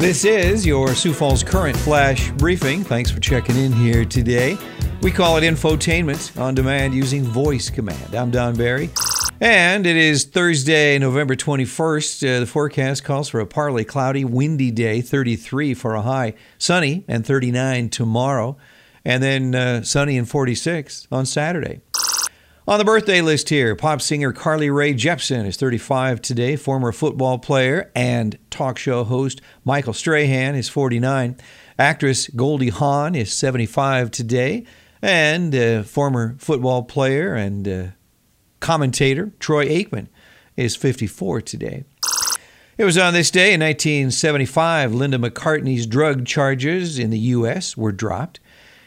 This is your Sioux Falls Current Flash Briefing. Thanks for checking in here today. We call it infotainment on demand using voice command. I'm Don Barry. And it is Thursday, November 21st. Uh, the forecast calls for a partly cloudy, windy day, 33 for a high, sunny, and 39 tomorrow, and then uh, sunny and 46 on Saturday. On the birthday list here, pop singer Carly Rae Jepsen is 35 today. Former football player and talk show host Michael Strahan is 49. Actress Goldie Hawn is 75 today. And uh, former football player and uh, commentator Troy Aikman is 54 today. It was on this day in 1975 Linda McCartney's drug charges in the U.S. were dropped.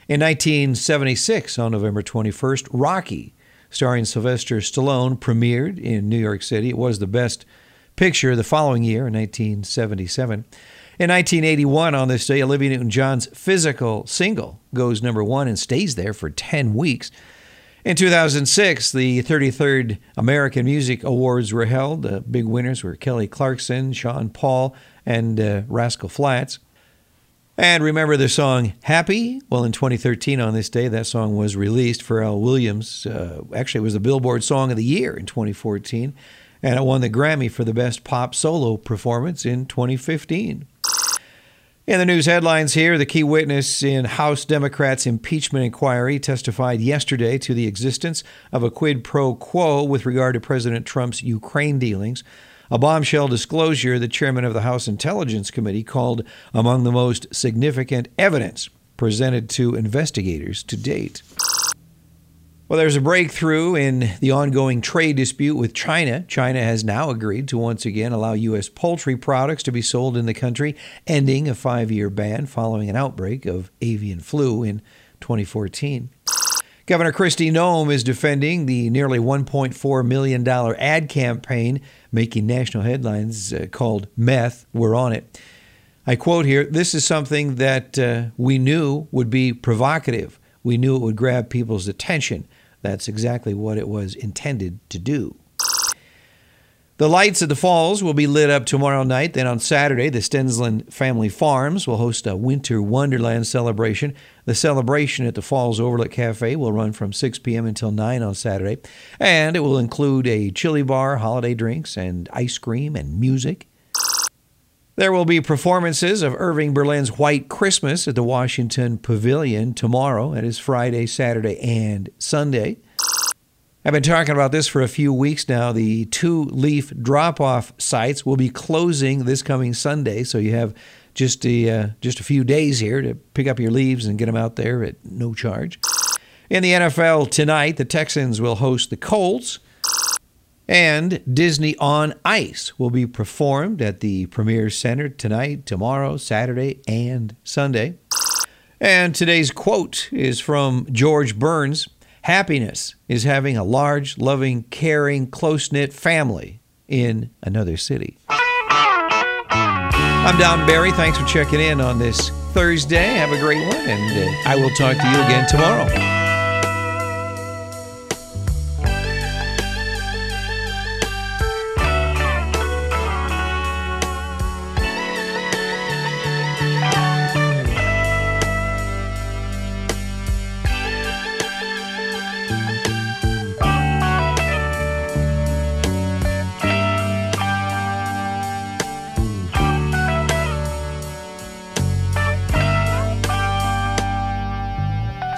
In 1976, on November 21st, Rocky, starring Sylvester Stallone, premiered in New York City. It was the best picture the following year in 1977. In 1981, on this day, Olivia Newton John's physical single goes number one and stays there for 10 weeks. In 2006, the 33rd American Music Awards were held. The big winners were Kelly Clarkson, Sean Paul, and uh, Rascal Flatts. And remember the song Happy? Well, in 2013, on this day, that song was released. for Pharrell Williams, uh, actually, it was the Billboard Song of the Year in 2014, and it won the Grammy for the Best Pop Solo Performance in 2015. In the news headlines here, the key witness in House Democrats' impeachment inquiry testified yesterday to the existence of a quid pro quo with regard to President Trump's Ukraine dealings. A bombshell disclosure the chairman of the House Intelligence Committee called among the most significant evidence presented to investigators to date. Well, there's a breakthrough in the ongoing trade dispute with China. China has now agreed to once again allow U.S. poultry products to be sold in the country, ending a five year ban following an outbreak of avian flu in 2014. Governor Kristi Noem is defending the nearly $1.4 million ad campaign making national headlines uh, called Meth, We're On It. I quote here This is something that uh, we knew would be provocative. We knew it would grab people's attention. That's exactly what it was intended to do. The lights at the falls will be lit up tomorrow night. Then on Saturday, the Stensland Family Farms will host a Winter Wonderland celebration. The celebration at the Falls Overlook Cafe will run from 6 p.m. until 9 on Saturday, and it will include a chili bar, holiday drinks, and ice cream and music. There will be performances of Irving Berlin's White Christmas at the Washington Pavilion tomorrow. That is Friday, Saturday, and Sunday. I've been talking about this for a few weeks now. The two leaf drop off sites will be closing this coming Sunday, so you have just a, uh, just a few days here to pick up your leaves and get them out there at no charge. In the NFL tonight, the Texans will host the Colts. And Disney on Ice will be performed at the Premier Center tonight, tomorrow, Saturday, and Sunday. And today's quote is from George Burns Happiness is having a large, loving, caring, close knit family in another city. I'm Don Barry. Thanks for checking in on this Thursday. Have a great one, and uh, I will talk to you again tomorrow.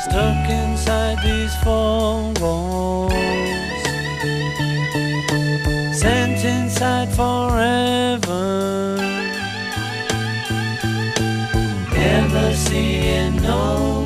Stuck inside these four walls, sent inside forever, never seeing no